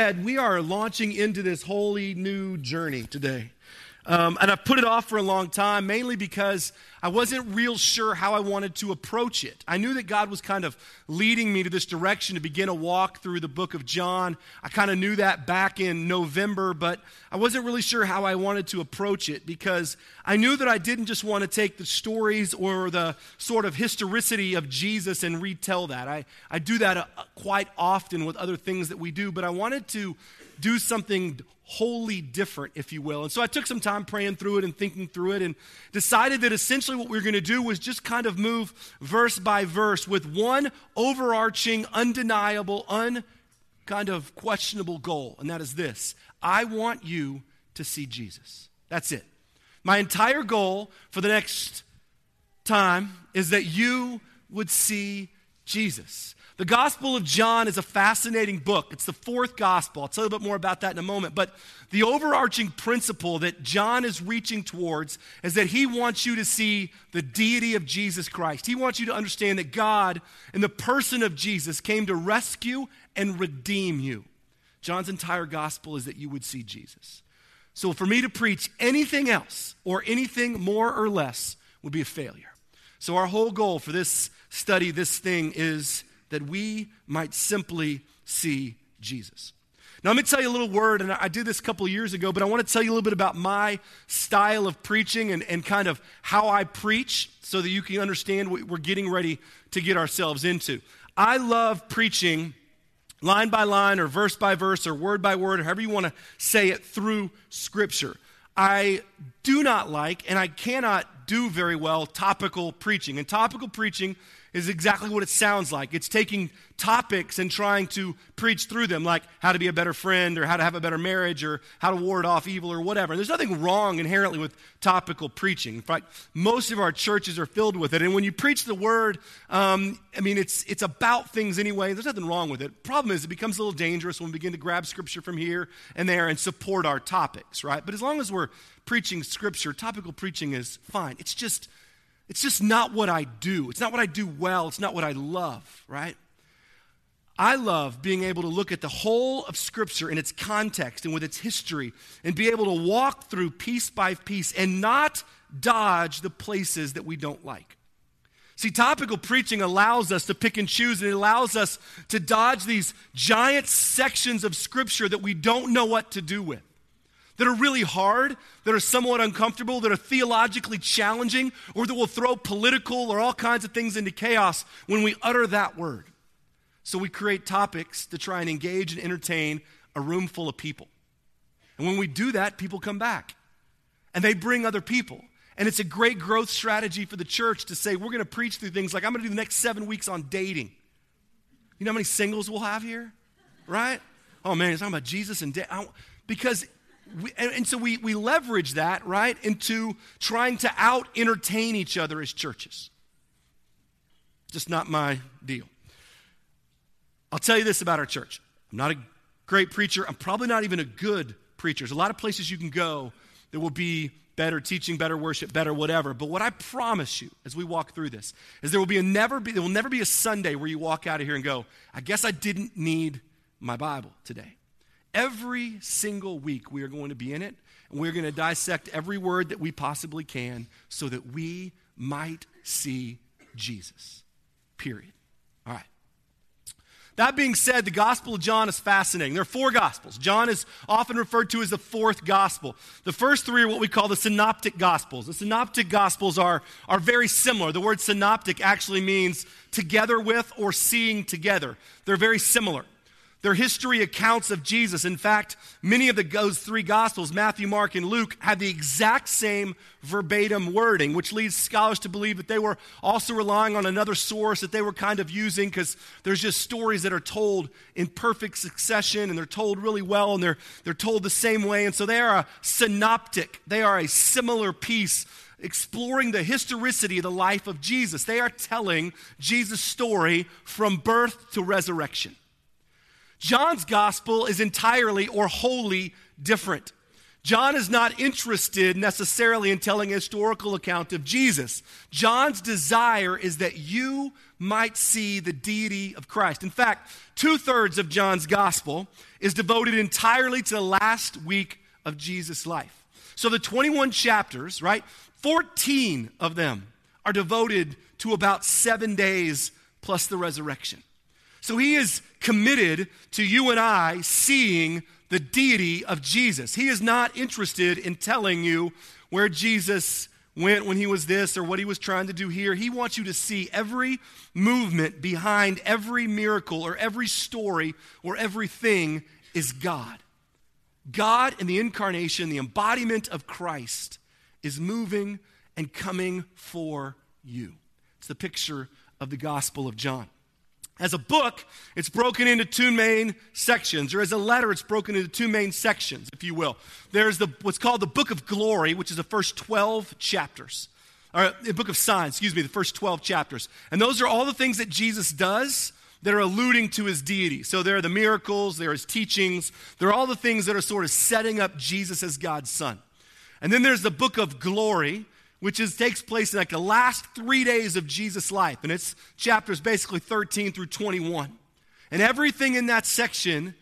We are launching into this wholly new journey today. Um, and I've put it off for a long time, mainly because I wasn't real sure how I wanted to approach it. I knew that God was kind of leading me to this direction to begin a walk through the book of John. I kind of knew that back in November, but I wasn't really sure how I wanted to approach it because I knew that I didn't just want to take the stories or the sort of historicity of Jesus and retell that. I, I do that uh, quite often with other things that we do, but I wanted to do something wholly different, if you will. And so I took some time praying through it and thinking through it and decided that essentially what we were going to do was just kind of move verse by verse with one overarching, undeniable, un kind of questionable goal, and that is this I want you to see Jesus. That's it. My entire goal for the next time is that you would see Jesus. The Gospel of John is a fascinating book. It's the fourth gospel. I'll tell you a bit more about that in a moment. But the overarching principle that John is reaching towards is that he wants you to see the deity of Jesus Christ. He wants you to understand that God, in the person of Jesus, came to rescue and redeem you. John's entire gospel is that you would see Jesus. So for me to preach anything else or anything more or less would be a failure. So our whole goal for this study, this thing, is that we might simply see Jesus. Now, let me tell you a little word, and I did this a couple of years ago, but I want to tell you a little bit about my style of preaching and, and kind of how I preach so that you can understand what we're getting ready to get ourselves into. I love preaching line by line or verse by verse or word by word, or however you want to say it through Scripture. I do not like and I cannot do very well topical preaching. And topical preaching is exactly what it sounds like. It's taking topics and trying to preach through them, like how to be a better friend or how to have a better marriage or how to ward off evil or whatever. There's nothing wrong inherently with topical preaching. In fact, most of our churches are filled with it. And when you preach the word, um, I mean, it's, it's about things anyway. There's nothing wrong with it. Problem is, it becomes a little dangerous when we begin to grab scripture from here and there and support our topics, right? But as long as we're preaching scripture, topical preaching is fine. It's just it's just not what I do. It's not what I do well. It's not what I love, right? I love being able to look at the whole of Scripture in its context and with its history and be able to walk through piece by piece and not dodge the places that we don't like. See, topical preaching allows us to pick and choose, and it allows us to dodge these giant sections of Scripture that we don't know what to do with that are really hard, that are somewhat uncomfortable, that are theologically challenging, or that will throw political or all kinds of things into chaos when we utter that word. So we create topics to try and engage and entertain a room full of people. And when we do that, people come back and they bring other people. And it's a great growth strategy for the church to say, we're going to preach through things like I'm going to do the next seven weeks on dating. You know how many singles we'll have here? Right? Oh man, he's talking about Jesus and dating. Because and, and so we, we leverage that, right, into trying to out entertain each other as churches. Just not my deal. I'll tell you this about our church I'm not a great preacher, I'm probably not even a good preacher. There's a lot of places you can go that will be better teaching, better worship, better whatever. But what I promise you as we walk through this is there will be a never be there will never be a Sunday where you walk out of here and go, I guess I didn't need my Bible today. Every single week, we are going to be in it, and we're going to dissect every word that we possibly can so that we might see Jesus. Period. All right. That being said, the Gospel of John is fascinating. There are four Gospels. John is often referred to as the fourth Gospel. The first three are what we call the Synoptic Gospels. The Synoptic Gospels are, are very similar. The word synoptic actually means together with or seeing together. They're very similar. Their history accounts of Jesus. In fact, many of the, those three Gospels, Matthew, Mark, and Luke, have the exact same verbatim wording, which leads scholars to believe that they were also relying on another source that they were kind of using because there's just stories that are told in perfect succession and they're told really well and they're, they're told the same way. And so they are a synoptic, they are a similar piece exploring the historicity of the life of Jesus. They are telling Jesus' story from birth to resurrection. John's gospel is entirely or wholly different. John is not interested necessarily in telling a historical account of Jesus. John's desire is that you might see the deity of Christ. In fact, two thirds of John's gospel is devoted entirely to the last week of Jesus' life. So the 21 chapters, right, 14 of them are devoted to about seven days plus the resurrection. So he is committed to you and I seeing the deity of Jesus. He is not interested in telling you where Jesus went when he was this or what he was trying to do here. He wants you to see every movement behind every miracle or every story or everything is God. God in the incarnation, the embodiment of Christ, is moving and coming for you. It's the picture of the Gospel of John. As a book, it's broken into two main sections, or as a letter, it's broken into two main sections, if you will. There's the, what's called the Book of Glory, which is the first 12 chapters, or the Book of Signs, excuse me, the first 12 chapters. And those are all the things that Jesus does that are alluding to his deity. So there are the miracles, there are his teachings, there are all the things that are sort of setting up Jesus as God's Son. And then there's the Book of Glory, which is, takes place in like the last three days of Jesus' life. And its chapters basically 13 through 21. And everything in that section,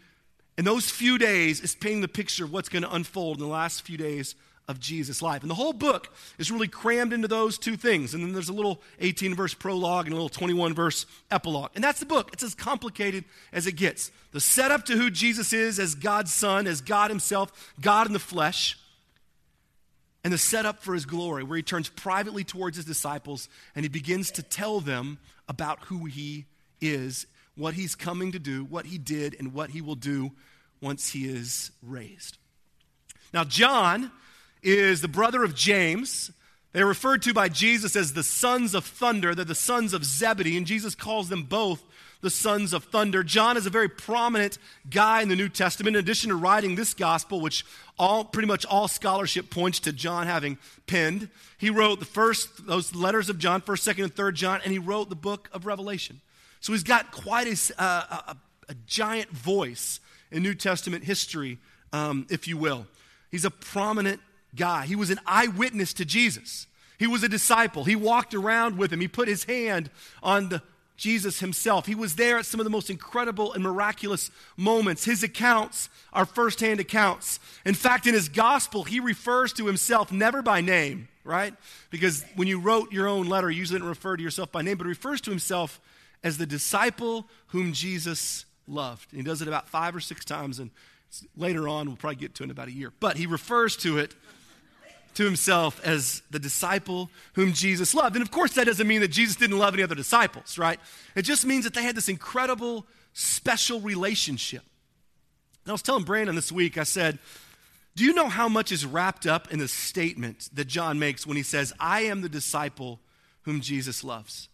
in those few days, is painting the picture of what's going to unfold in the last few days of Jesus' life. And the whole book is really crammed into those two things. And then there's a little 18 verse prologue and a little 21 verse epilogue. And that's the book. It's as complicated as it gets. The setup to who Jesus is as God's Son, as God Himself, God in the flesh and the setup for his glory, where he turns privately towards his disciples and he begins to tell them about who he is, what he's coming to do, what he did, and what he will do once he is raised. Now, John is the brother of James. They're referred to by Jesus as the sons of thunder. They're the sons of Zebedee, and Jesus calls them both the sons of thunder. John is a very prominent guy in the New Testament. In addition to writing this gospel, which all pretty much all scholarship points to John having penned, he wrote the first those letters of John, first, second, and third John, and he wrote the book of Revelation. So he's got quite a, uh, a, a giant voice in New Testament history, um, if you will. He's a prominent guy. He was an eyewitness to Jesus. He was a disciple. He walked around with him. He put his hand on the Jesus himself. He was there at some of the most incredible and miraculous moments. His accounts are firsthand accounts. In fact, in his gospel, he refers to himself never by name, right? Because when you wrote your own letter, you usually didn't refer to yourself by name, but refers to himself as the disciple whom Jesus loved. And he does it about five or six times, and later on, we'll probably get to it in about a year. But he refers to it to himself as the disciple whom Jesus loved. And of course, that doesn't mean that Jesus didn't love any other disciples, right? It just means that they had this incredible, special relationship. And I was telling Brandon this week, I said, Do you know how much is wrapped up in the statement that John makes when he says, I am the disciple whom Jesus loves?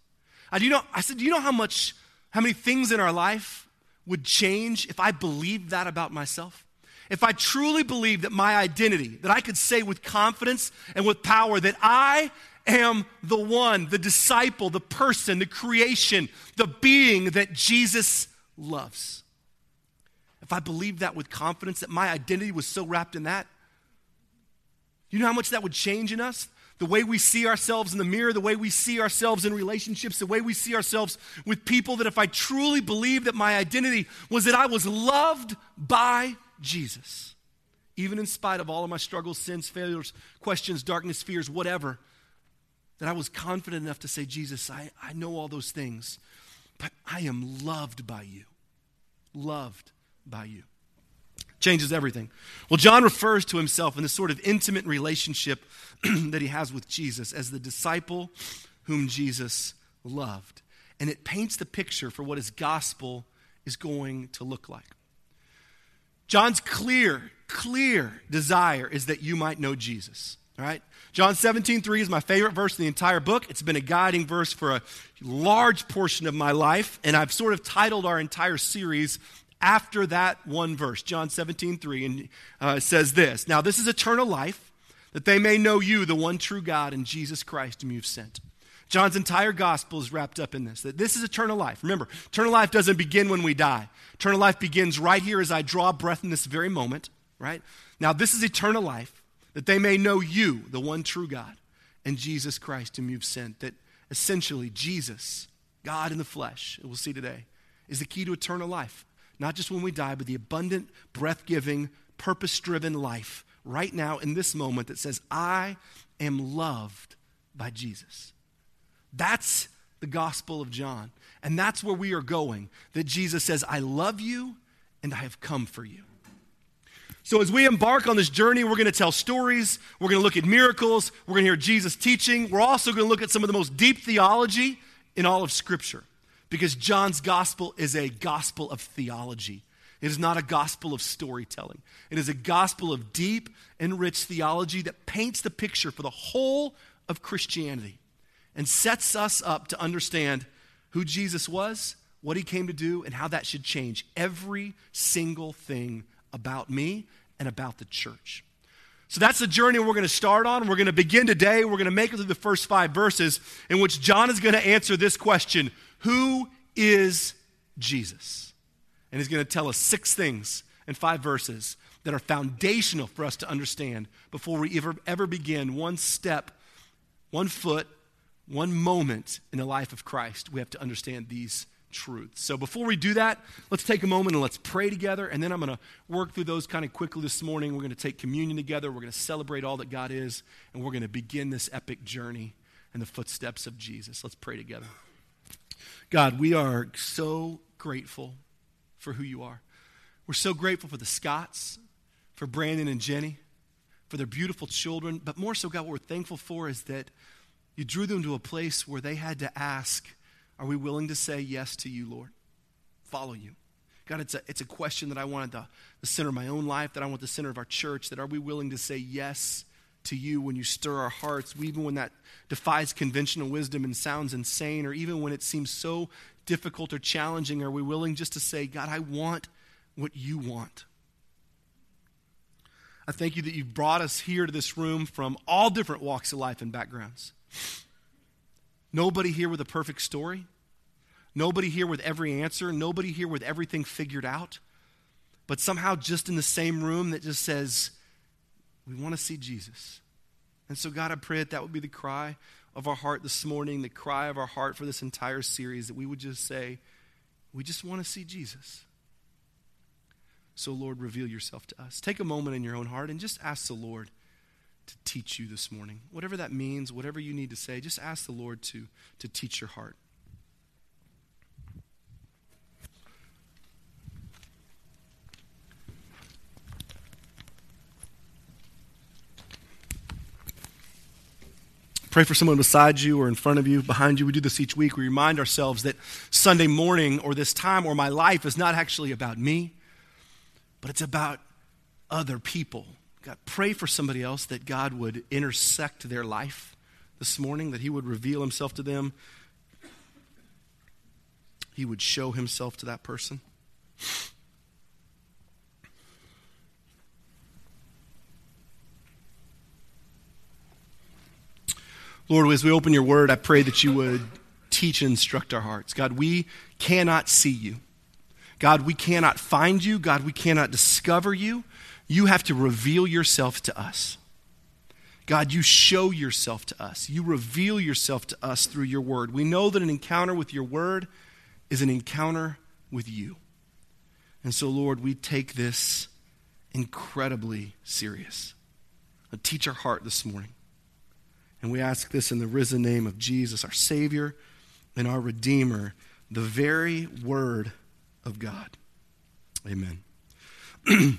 I, do you know, I said, Do you know how much, how many things in our life would change if I believed that about myself? If I truly believe that my identity, that I could say with confidence and with power that I am the one, the disciple, the person, the creation, the being that Jesus loves. If I believed that with confidence, that my identity was so wrapped in that, you know how much that would change in us? The way we see ourselves in the mirror, the way we see ourselves in relationships, the way we see ourselves with people, that if I truly believed that my identity was that I was loved by Jesus. Even in spite of all of my struggles, sins, failures, questions, darkness, fears, whatever, that I was confident enough to say, Jesus, I, I know all those things, but I am loved by you. Loved by you. Changes everything. Well, John refers to himself in this sort of intimate relationship that he has with Jesus as the disciple whom Jesus loved. And it paints the picture for what his gospel is going to look like. John's clear, clear desire is that you might know Jesus. All right? John 17, 3 is my favorite verse in the entire book. It's been a guiding verse for a large portion of my life, and I've sort of titled our entire series after that one verse, John 17, 3, and uh, says this Now, this is eternal life, that they may know you, the one true God, and Jesus Christ, whom you've sent. John's entire gospel is wrapped up in this that this is eternal life. Remember, eternal life doesn't begin when we die. Eternal life begins right here as I draw breath in this very moment, right? Now, this is eternal life, that they may know you, the one true God, and Jesus Christ, whom you've sent. That essentially, Jesus, God in the flesh, we'll see today, is the key to eternal life. Not just when we die, but the abundant, breath giving, purpose driven life right now in this moment that says, I am loved by Jesus. That's the Gospel of John. And that's where we are going. That Jesus says, I love you and I have come for you. So, as we embark on this journey, we're going to tell stories, we're going to look at miracles, we're going to hear Jesus teaching. We're also going to look at some of the most deep theology in all of Scripture because John's gospel is a gospel of theology. It is not a gospel of storytelling. It is a gospel of deep and rich theology that paints the picture for the whole of Christianity and sets us up to understand who Jesus was, what he came to do, and how that should change every single thing about me and about the church. So that's the journey we're going to start on. We're going to begin today. We're going to make it through the first five verses in which John is going to answer this question Who is Jesus? And he's going to tell us six things in five verses that are foundational for us to understand before we ever, ever begin one step, one foot, one moment in the life of Christ. We have to understand these truths. So before we do that, let's take a moment and let's pray together. And then I'm going to work through those kind of quickly this morning. We're going to take communion together. We're going to celebrate all that God is. And we're going to begin this epic journey in the footsteps of Jesus. Let's pray together. God, we are so grateful for who you are. We're so grateful for the Scotts, for Brandon and Jenny, for their beautiful children. But more so, God, what we're thankful for is that you drew them to a place where they had to ask, are we willing to say yes to you, Lord? Follow you. God, it's a, it's a question that I wanted the, the center of my own life, that I want the center of our church, that are we willing to say yes to you when you stir our hearts, even when that defies conventional wisdom and sounds insane, or even when it seems so difficult or challenging, are we willing just to say, God, I want what you want? I thank you that you've brought us here to this room from all different walks of life and backgrounds. Nobody here with a perfect story. Nobody here with every answer. Nobody here with everything figured out. But somehow, just in the same room that just says, we want to see Jesus. And so, God, I pray that that would be the cry of our heart this morning, the cry of our heart for this entire series, that we would just say, we just want to see Jesus. So, Lord, reveal yourself to us. Take a moment in your own heart and just ask the Lord to teach you this morning. Whatever that means, whatever you need to say, just ask the Lord to, to teach your heart. Pray for someone beside you or in front of you, behind you. We do this each week. We remind ourselves that Sunday morning or this time or my life is not actually about me, but it's about other people God, pray for somebody else that God would intersect their life this morning, that He would reveal Himself to them. He would show Himself to that person. Lord, as we open your word, I pray that you would teach and instruct our hearts. God, we cannot see you. God, we cannot find you. God, we cannot discover you you have to reveal yourself to us. God, you show yourself to us. You reveal yourself to us through your word. We know that an encounter with your word is an encounter with you. And so, Lord, we take this incredibly serious. Teach our heart this morning. And we ask this in the risen name of Jesus, our Savior and our Redeemer, the very Word of God. Amen.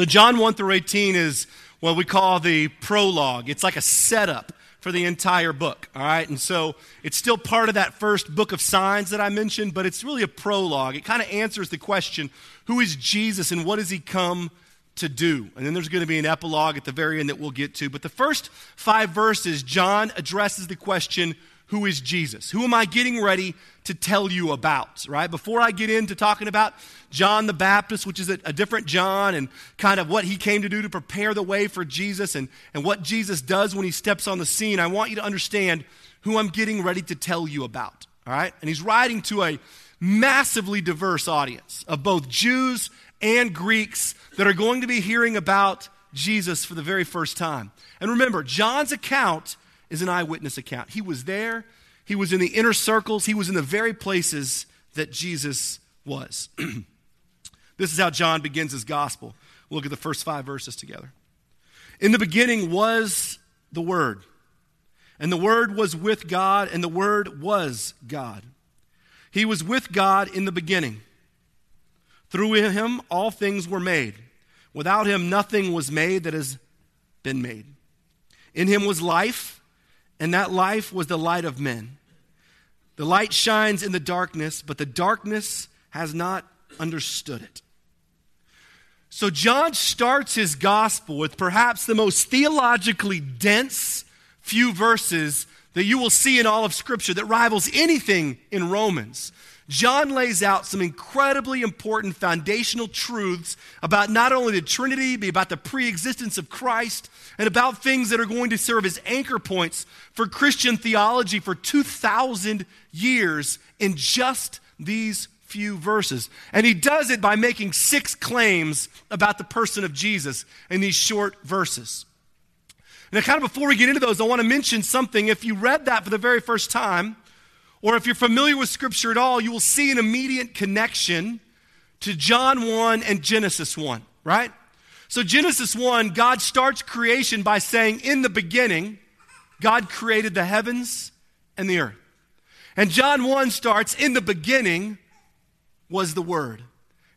So, John 1 through 18 is what we call the prologue. It's like a setup for the entire book, all right? And so it's still part of that first book of signs that I mentioned, but it's really a prologue. It kind of answers the question who is Jesus and what has he come to do? And then there's going to be an epilogue at the very end that we'll get to. But the first five verses, John addresses the question who is Jesus? Who am I getting ready to tell you about, right? Before I get into talking about John the Baptist, which is a, a, different John, and kind of what he came to do to prepare the way for Jesus and, and what Jesus does when he steps on the scene, I want you to understand who I'm getting ready to tell you about, all right? And he's writing to a massively diverse audience of both Jews and Greeks that are going to be hearing about Jesus for the very first time. And remember, John's account is an eyewitness account. He was there, he was in the inner circles, he was in the very places that Jesus was. this is how John begins his gospel. We'll look at the first five verses together. In the beginning was the Word, and the Word was with God, and the Word was God. He was with God in the beginning. Through him, all things were made. Without him, nothing was made that has been made. In him was life, and that life was the light of men. The light shines in the darkness, but the darkness has not understood it. So, John starts his gospel with perhaps the most theologically dense few verses that you will see in all of Scripture that rivals anything in Romans. John lays out some incredibly important foundational truths about not only the Trinity, but about the pre existence of Christ, and about things that are going to serve as anchor points for Christian theology for 2,000 years in just these few verses. And he does it by making six claims about the person of Jesus in these short verses. Now, kind of before we get into those, I want to mention something. If you read that for the very first time, or if you're familiar with Scripture at all, you will see an immediate connection to John 1 and Genesis 1, right? So, Genesis 1, God starts creation by saying, In the beginning, God created the heavens and the earth. And John 1 starts, In the beginning was the Word.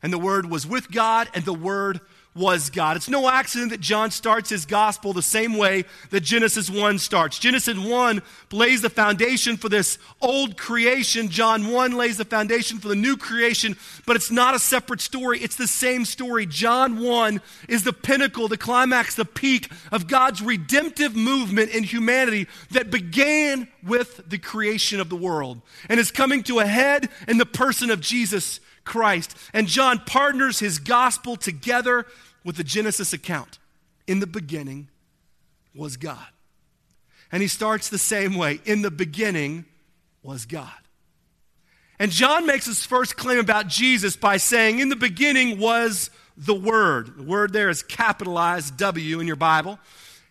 And the Word was with God, and the Word was God. It's no accident that John starts his gospel the same way that Genesis 1 starts. Genesis 1 lays the foundation for this old creation. John 1 lays the foundation for the new creation, but it's not a separate story. It's the same story. John 1 is the pinnacle, the climax, the peak of God's redemptive movement in humanity that began with the creation of the world and is coming to a head in the person of Jesus Christ. And John partners his gospel together with the Genesis account. In the beginning was God. And he starts the same way. In the beginning was God. And John makes his first claim about Jesus by saying, In the beginning was the Word. The word there is capitalized W in your Bible.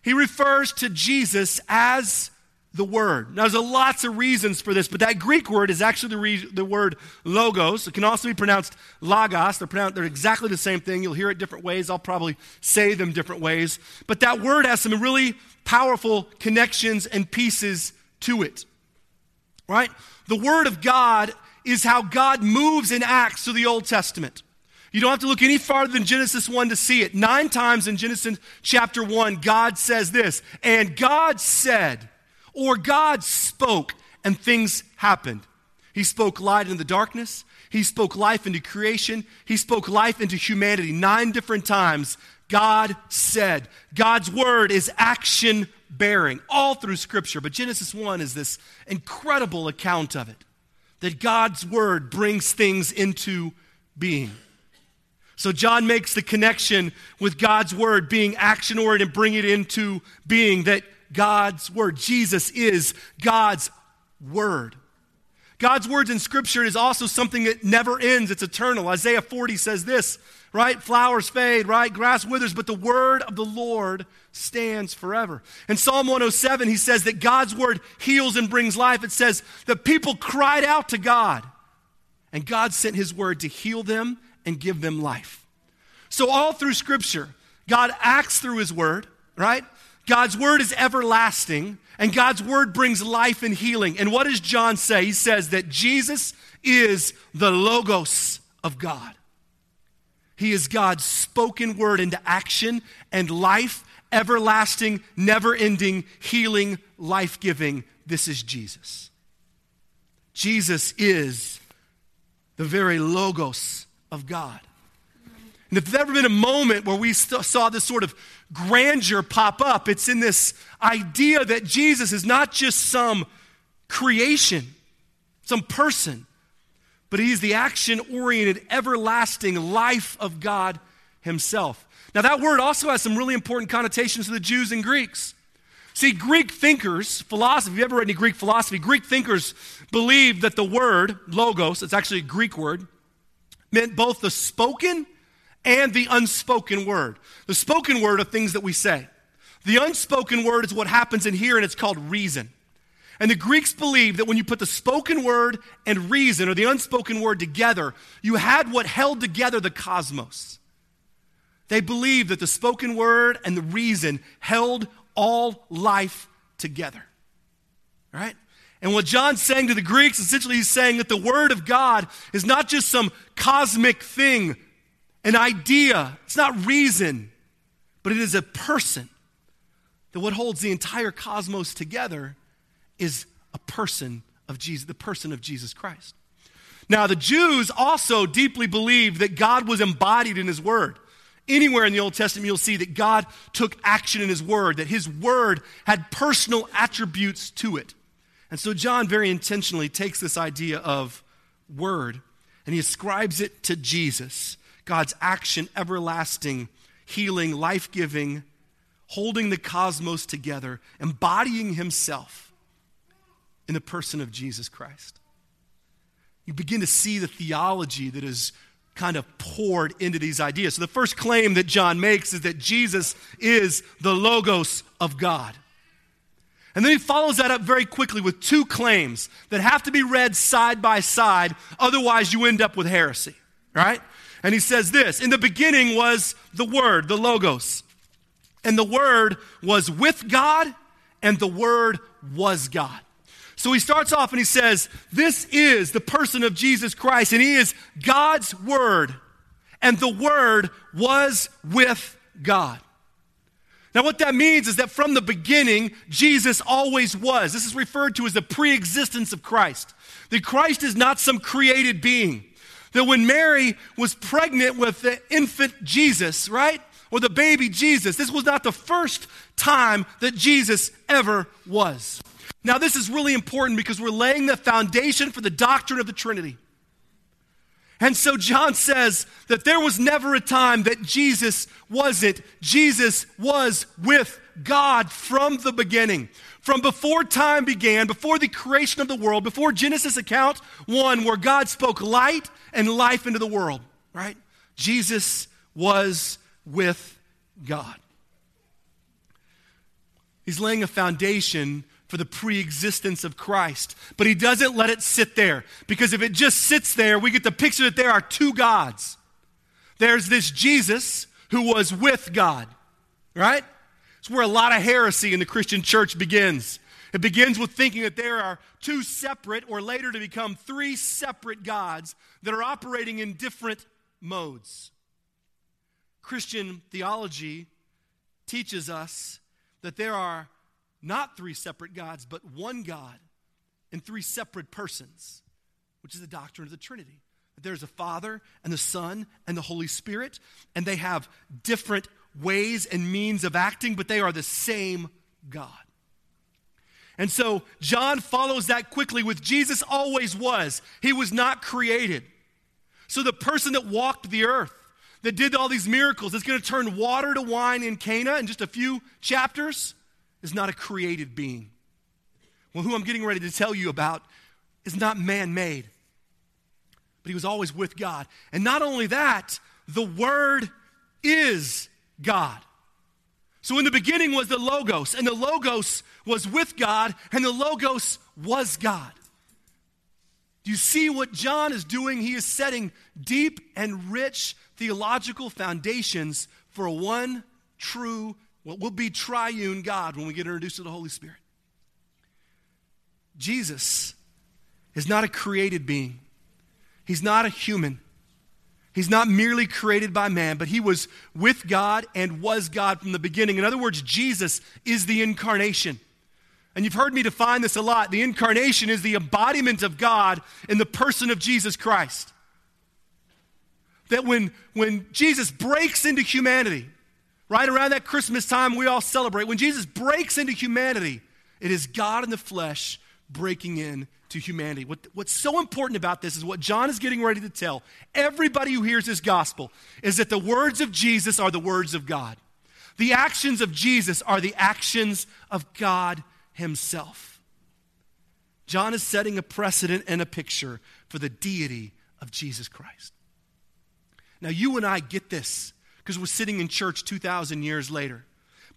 He refers to Jesus as the word. Now, there's lots of reasons for this, but that Greek word is actually the, re- the word logos. It can also be pronounced logos. They're, pronounced, they're exactly the same thing. You'll hear it different ways. I'll probably say them different ways. But that word has some really powerful connections and pieces to it. Right? The word of God is how God moves and acts through the Old Testament. You don't have to look any farther than Genesis 1 to see it. Nine times in Genesis chapter 1, God says this, and God said, or God spoke and things happened. He spoke light in the darkness. He spoke life into creation. He spoke life into humanity. Nine different times, God said. God's word is action bearing all through Scripture. But Genesis 1 is this incredible account of it that God's word brings things into being. So John makes the connection with God's word being action oriented and bring it into being that God's word. Jesus is God's word. God's words in Scripture is also something that never ends, it's eternal. Isaiah 40 says this, right? Flowers fade, right? Grass withers, but the word of the Lord stands forever. In Psalm 107, he says that God's word heals and brings life. It says that people cried out to God, and God sent his word to heal them and give them life. So, all through Scripture, God acts through his word, right? God's word is everlasting, and God's word brings life and healing. And what does John say? He says that Jesus is the Logos of God. He is God's spoken word into action and life, everlasting, never ending, healing, life giving. This is Jesus. Jesus is the very Logos of God. And if there's ever been a moment where we saw this sort of grandeur pop up, it's in this idea that Jesus is not just some creation, some person, but he's the action oriented, everlasting life of God himself. Now, that word also has some really important connotations to the Jews and Greeks. See, Greek thinkers, philosophy, if you ever read any Greek philosophy, Greek thinkers believed that the word, logos, it's actually a Greek word, meant both the spoken and the unspoken word. The spoken word are things that we say. The unspoken word is what happens in here, and it's called reason. And the Greeks believed that when you put the spoken word and reason, or the unspoken word, together, you had what held together the cosmos. They believed that the spoken word and the reason held all life together. Right? And what John's saying to the Greeks, essentially, he's saying that the Word of God is not just some cosmic thing, an idea, it's not reason, but it is a person. That what holds the entire cosmos together is a person of Jesus, the person of Jesus Christ. Now, the Jews also deeply believed that God was embodied in His Word. Anywhere in the Old Testament, you'll see that God took action in His Word, that His Word had personal attributes to it. And so John very intentionally takes this idea of word and he ascribes it to Jesus, God's action, everlasting, healing, life giving, holding the cosmos together, embodying himself in the person of Jesus Christ. You begin to see the theology that is kind of poured into these ideas. So, the first claim that John makes is that Jesus is the Logos of God. And then he follows that up very quickly with two claims that have to be read side by side, otherwise, you end up with heresy, right? And he says this In the beginning was the Word, the Logos. And the Word was with God, and the Word was God. So he starts off and he says, This is the person of Jesus Christ, and he is God's Word, and the Word was with God. Now, what that means is that from the beginning, Jesus always was. This is referred to as the pre existence of Christ. That Christ is not some created being. That when Mary was pregnant with the infant Jesus, right? Or the baby Jesus, this was not the first time that Jesus ever was. Now, this is really important because we're laying the foundation for the doctrine of the Trinity. And so John says that there was never a time that Jesus wasn't. Jesus was with God from the beginning. From before time began, before the creation of the world, before Genesis account 1, where God spoke light and life into the world, right? Jesus was with God. He's laying a foundation for the pre existence of Christ. But he doesn't let it sit there because if it just sits there, we get the picture that there are two gods. There's this Jesus who was with God, right? It's where a lot of heresy in the Christian church begins. It begins with thinking that there are two separate, or later to become three separate gods that are operating in different modes. Christian theology teaches us that there are not three separate gods, but one God in three separate persons, which is the doctrine of the Trinity. That There's a Father and the Son and the Holy Spirit, and they have different ways and means of acting, but they are the same God. And so John follows that quickly with Jesus always was. He was not created. So the person that walked the earth, that did all these miracles, that's going to turn water to wine in Cana in just a few chapters, is not a created being. Well, who I'm getting ready to tell you about is not man made, but he was always with God. And not only that, the Word is God. So in the beginning was the Logos, and the Logos was with God, and the Logos was God. Do you see what John is doing? He is setting deep and rich theological foundations for one true what will be triune God when we get introduced to the Holy Spirit. Jesus is not a created being, he's not a human. He's not merely created by man, but he was with God and was God from the beginning. In other words, Jesus is the incarnation. And you've heard me define this a lot. The incarnation is the embodiment of God in the person of Jesus Christ. That when, when Jesus breaks into humanity, Right around that Christmas time, we all celebrate. When Jesus breaks into humanity, it is God in the flesh breaking in to humanity. What, what's so important about this is what John is getting ready to tell everybody who hears this gospel is that the words of Jesus are the words of God. The actions of Jesus are the actions of God Himself. John is setting a precedent and a picture for the deity of Jesus Christ. Now, you and I get this because we're sitting in church 2,000 years later.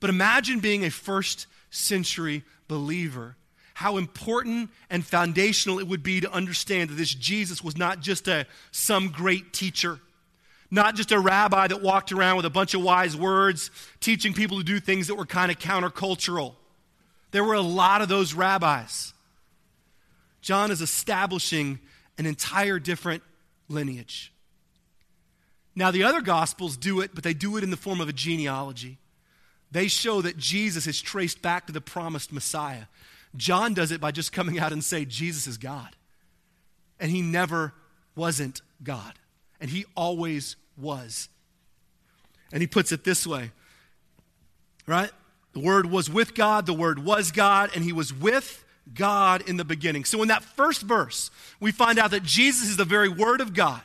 But imagine being a first century believer. How important and foundational it would be to understand that this Jesus was not just a some great teacher, not just a rabbi that walked around with a bunch of wise words, teaching people to do things that were kind of countercultural. There were a lot of those rabbis. John is establishing an entire different lineage. Now, the other gospels do it, but they do it in the form of a genealogy. They show that Jesus is traced back to the promised Messiah. John does it by just coming out and say Jesus is God. And he never wasn't God. And he always was. And he puts it this way, right? The Word was with God, the Word was God, and he was with God in the beginning. So in that first verse, we find out that Jesus is the very Word of God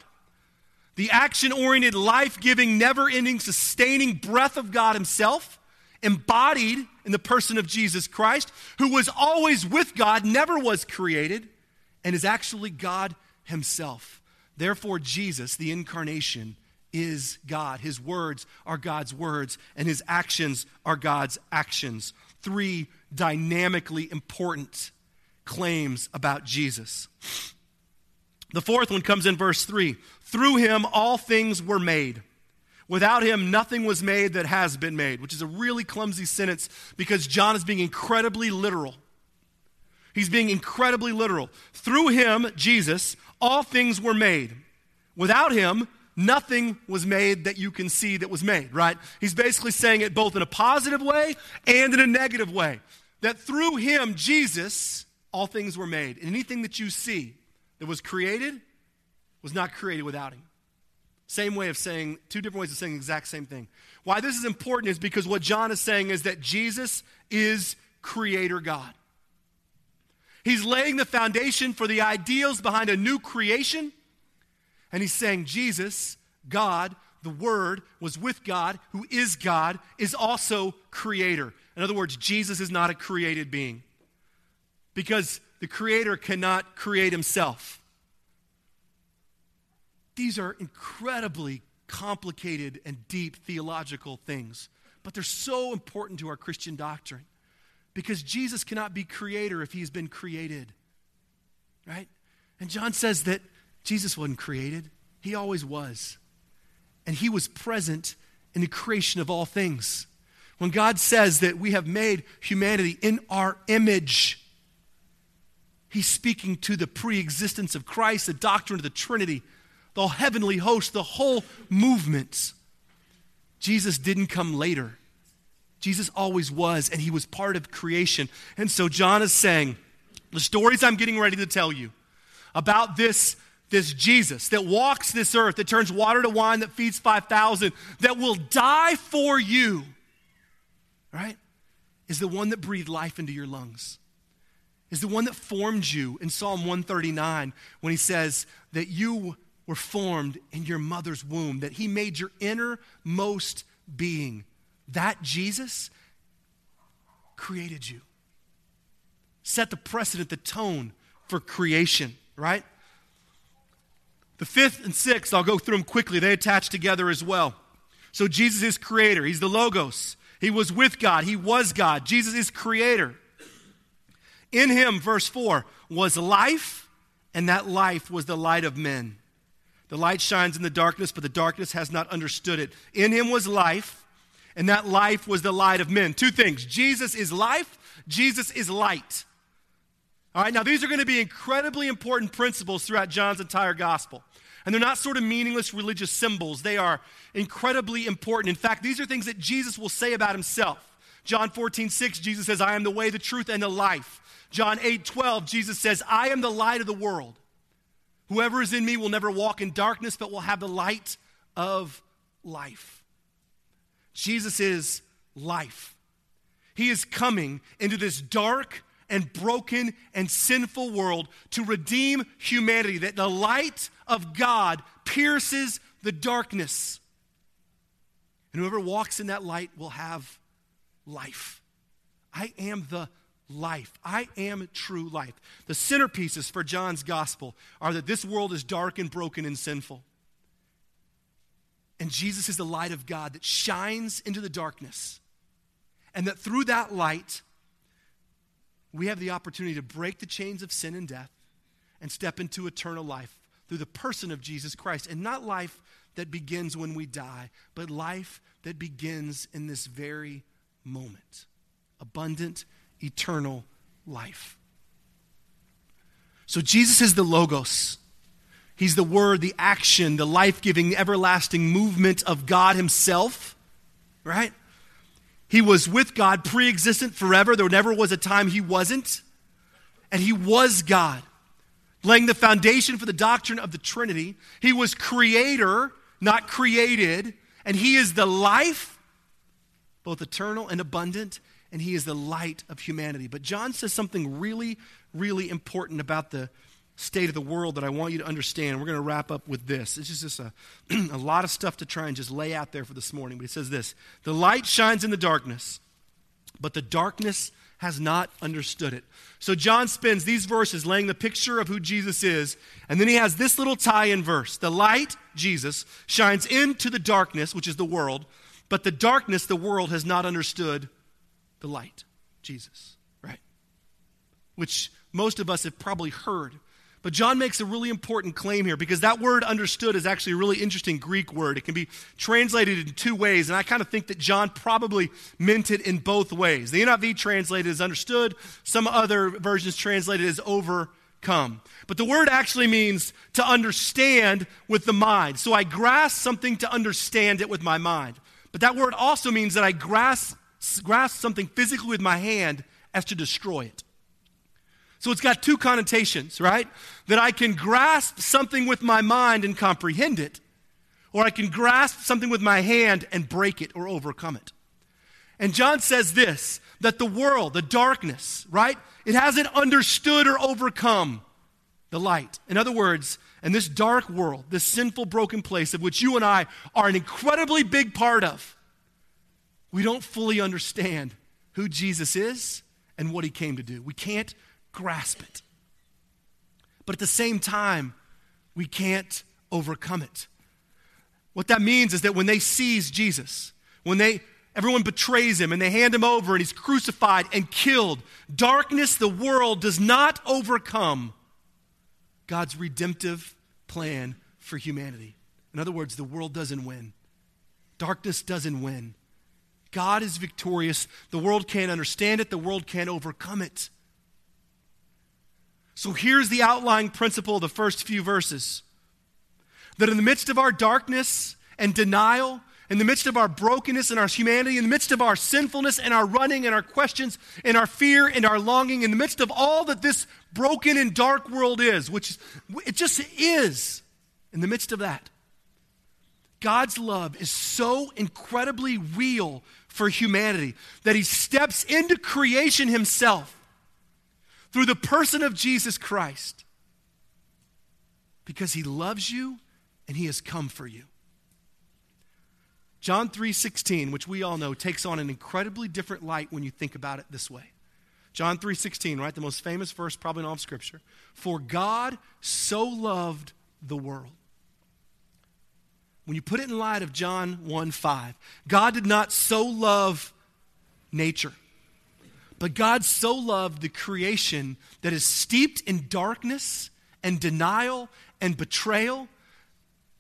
the action oriented, life giving, never ending, sustaining breath of God Himself, embodied in the person of Jesus Christ, who was always with God, never was created, and is actually God Himself. Therefore, Jesus, the incarnation, is God. His words are God's words, and His actions are God's actions. Three dynamically important claims about Jesus. The fourth one comes in verse 3 Through him all things were made. Without him, nothing was made that has been made, which is a really clumsy sentence because John is being incredibly literal. He's being incredibly literal. Through him, Jesus, all things were made. Without him, nothing was made that you can see that was made, right? He's basically saying it both in a positive way and in a negative way. That through him, Jesus, all things were made. And anything that you see that was created was not created without him. Same way of saying, two different ways of saying the exact same thing. Why this is important is because what John is saying is that Jesus is creator God. He's laying the foundation for the ideals behind a new creation. And he's saying, Jesus, God, the Word, was with God, who is God, is also creator. In other words, Jesus is not a created being. Because the Creator cannot create himself. These are incredibly complicated and deep theological things, but they're so important to our Christian doctrine because Jesus cannot be creator if he's been created. Right? And John says that Jesus wasn't created, he always was. And he was present in the creation of all things. When God says that we have made humanity in our image, He's speaking to the pre existence of Christ, the doctrine of the Trinity, the heavenly host, the whole movement. Jesus didn't come later. Jesus always was, and he was part of creation. And so John is saying, the stories I'm getting ready to tell you about this, this Jesus that walks this earth, that turns water to wine, that feeds 5,000, that will die for you, right, is the one that breathed life into your lungs is the one that formed you in Psalm 139 when he says that you were formed in your mother's womb, that he made your innermost being. That Jesus created you, set the precedent, the tone for creation, right? The fifth and sixth, I'll go through them quickly. They attach together as well. So Jesus is creator, he's the Logos. He was with God, he was God. Jesus is creator. In him, verse 4, was life, and that life was the light of men. The light shines in the darkness, but the darkness has not understood it. In him was life, and that life was the light of men. Two things Jesus is life, Jesus is light. All right, now these are going to be incredibly important principles throughout John's entire gospel. And they're not sort of meaningless religious symbols, they are incredibly important. In fact, these are things that Jesus will say about himself. John 14, 6, Jesus says, I am the way, the truth, and the life. John 8 12, Jesus says, I am the light of the world. Whoever is in me will never walk in darkness, but will have the light of life. Jesus is life. He is coming into this dark and broken and sinful world to redeem humanity, that the light of God pierces the darkness. And whoever walks in that light will have life. I am the life. I am true life. The centerpieces for John's gospel are that this world is dark and broken and sinful. And Jesus is the light of God that shines into the darkness. And that through that light, we have the opportunity to break the chains of sin and death and step into eternal life through the person of Jesus Christ. And not life that begins when we die, but life that begins in this very moment. Abundant, eternal life. So Jesus is the Logos. He's the Word, the action, the life giving, everlasting movement of God Himself, right? He was with God, pre existent forever. There never was a time He wasn't. And He was God, laying the foundation for the doctrine of the Trinity. He was creator, not created. And He is the life, both eternal and abundant and he is the light of humanity. But John says something really, really important about the state of the world that I want you to understand. We're going to wrap up with this. It's just a, a lot of stuff to try and just lay out there for this morning. But he says this The light shines in the darkness, but the darkness has not understood it. So John spends these verses laying the picture of who Jesus is, and then he has this little tie in verse. The light, Jesus, shines into the darkness, which is the world, but the darkness, the world, has not understood the light, Jesus, right? Which most of us have probably heard. But John makes a really important claim here because that word understood is actually a really interesting Greek word. It can be translated in two ways, and I kind of think that John probably meant it in both ways. The NIV translated as understood, some other versions translated as overcome. But the word actually means to understand with the mind. So I grasp something to understand it with my mind. But that word also means that I grasp grasp something physically with my hand as to destroy it. So it's got two connotations, right? That I can grasp something with my mind and comprehend it, or I can grasp something with my hand and break it or overcome it. And John says this that the world, the darkness, right? It hasn't understood or overcome the light. In other words, in this dark world, this sinful, broken place of which you and I are an incredibly big part of, we don't fully understand who Jesus is and what he came to do. We can't grasp it. But at the same time, we can't overcome it. What that means is that when they seize Jesus, when they everyone betrays him and they hand him over and he's crucified and killed, darkness, the world does not overcome God's redemptive plan for humanity. In other words, the world doesn't win. Darkness doesn't win. God is victorious. The world can't understand it, the world can't overcome it. So here's the outlying principle of the first few verses that in the midst of our darkness and denial, in the midst of our brokenness and our humanity, in the midst of our sinfulness and our running and our questions and our fear and our longing, in the midst of all that this broken and dark world is, which it just is, in the midst of that, God's love is so incredibly real for humanity that he steps into creation himself through the person of Jesus Christ because he loves you and he has come for you. John 3:16, which we all know takes on an incredibly different light when you think about it this way. John 3:16, right? The most famous verse probably in all of scripture. For God so loved the world when you put it in light of John 1 5, God did not so love nature, but God so loved the creation that is steeped in darkness and denial and betrayal.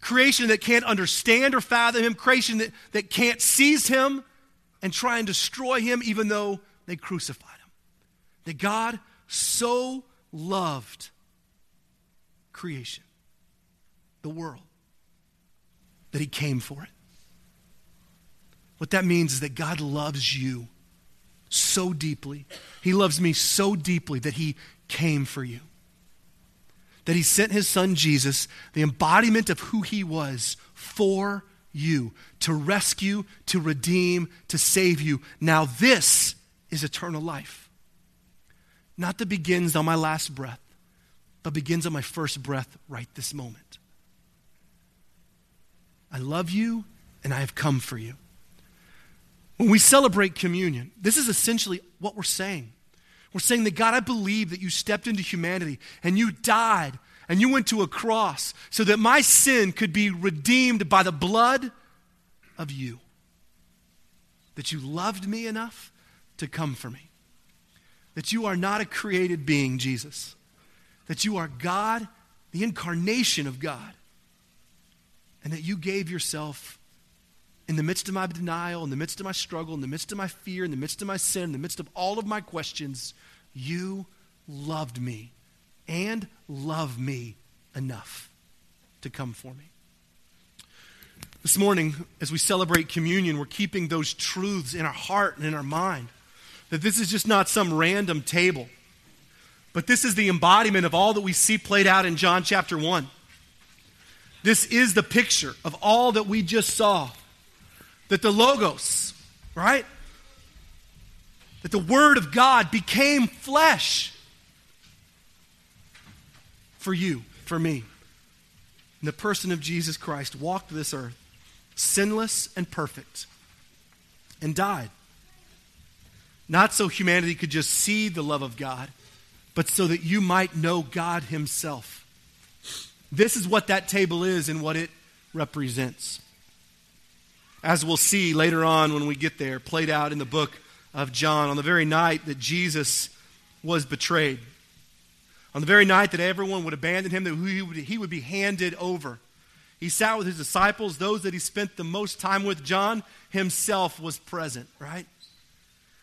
Creation that can't understand or fathom Him, creation that, that can't seize Him and try and destroy Him, even though they crucified Him. That God so loved creation, the world that he came for it. What that means is that God loves you so deeply. He loves me so deeply that he came for you. That he sent his son Jesus, the embodiment of who he was, for you, to rescue, to redeem, to save you. Now, this is eternal life. Not that begins on my last breath, but begins on my first breath right this moment. I love you and I have come for you. When we celebrate communion, this is essentially what we're saying. We're saying that God, I believe that you stepped into humanity and you died and you went to a cross so that my sin could be redeemed by the blood of you. That you loved me enough to come for me. That you are not a created being, Jesus. That you are God, the incarnation of God. And that you gave yourself in the midst of my denial, in the midst of my struggle, in the midst of my fear, in the midst of my sin, in the midst of all of my questions, you loved me and love me enough to come for me. This morning, as we celebrate communion, we're keeping those truths in our heart and in our mind. That this is just not some random table, but this is the embodiment of all that we see played out in John chapter 1. This is the picture of all that we just saw. That the Logos, right? That the Word of God became flesh for you, for me. In the person of Jesus Christ walked this earth sinless and perfect, and died. Not so humanity could just see the love of God, but so that you might know God Himself. This is what that table is and what it represents. As we'll see later on when we get there, played out in the book of John, on the very night that Jesus was betrayed, on the very night that everyone would abandon him, that he would, be handed over he sat with his disciples, those that he spent the most time with. John himself was present, right?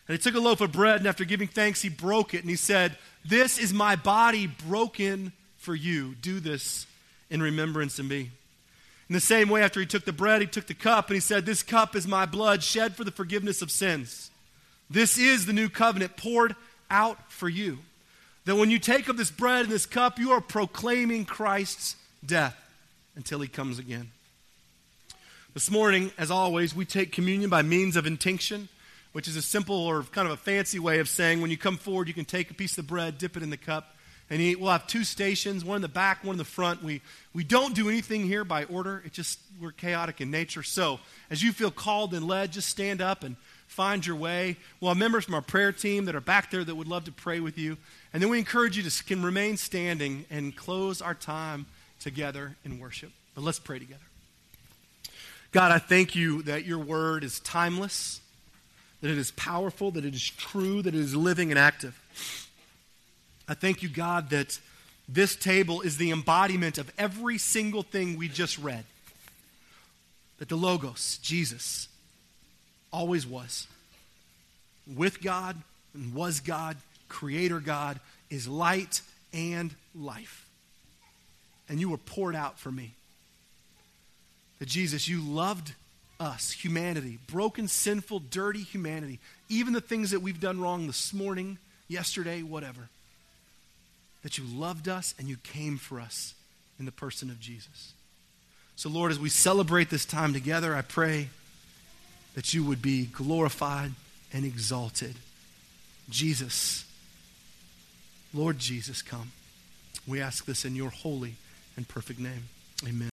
And he took a loaf of bread, and after giving thanks, he broke it, and he said, This is my body broken for you. Do this in remembrance of me. In the same way, after he took the bread, he took the cup, and he said, This cup is my blood shed for the forgiveness of sins. This is the new covenant poured out for you. That when you take of this bread and this cup, you are proclaiming Christ's death until he comes again. This morning, as always, we take communion by means of intinction, which is a simple or kind of a fancy way of saying when you come forward, you can take a piece of bread, dip it in the cup, and. We'll have two stations, one in the back, one in the front. We, we don't do anything here by order. It just, we're chaotic in nature. So, as you feel called and led, just stand up and find your way. We'll have members from our prayer team that are back there that would love to pray with you. And then we encourage you to can remain standing and close our time together in worship. But let's pray together. God, I thank you that your word is timeless, that it is powerful, that it is true, that it is living and active. I thank you, God, that this table is the embodiment of every single thing we just read. That the Logos, Jesus, always was. With God and was God, Creator God, is light and life and you were poured out for me. That Jesus, you loved us, humanity, broken, sinful, dirty humanity, even the things that we've done wrong this morning, yesterday, whatever. That you loved us and you came for us in the person of Jesus. So, Lord, as we celebrate this time together, I pray that you would be glorified and exalted. Jesus, Lord Jesus, come. We ask this in your holy and perfect name. Amen.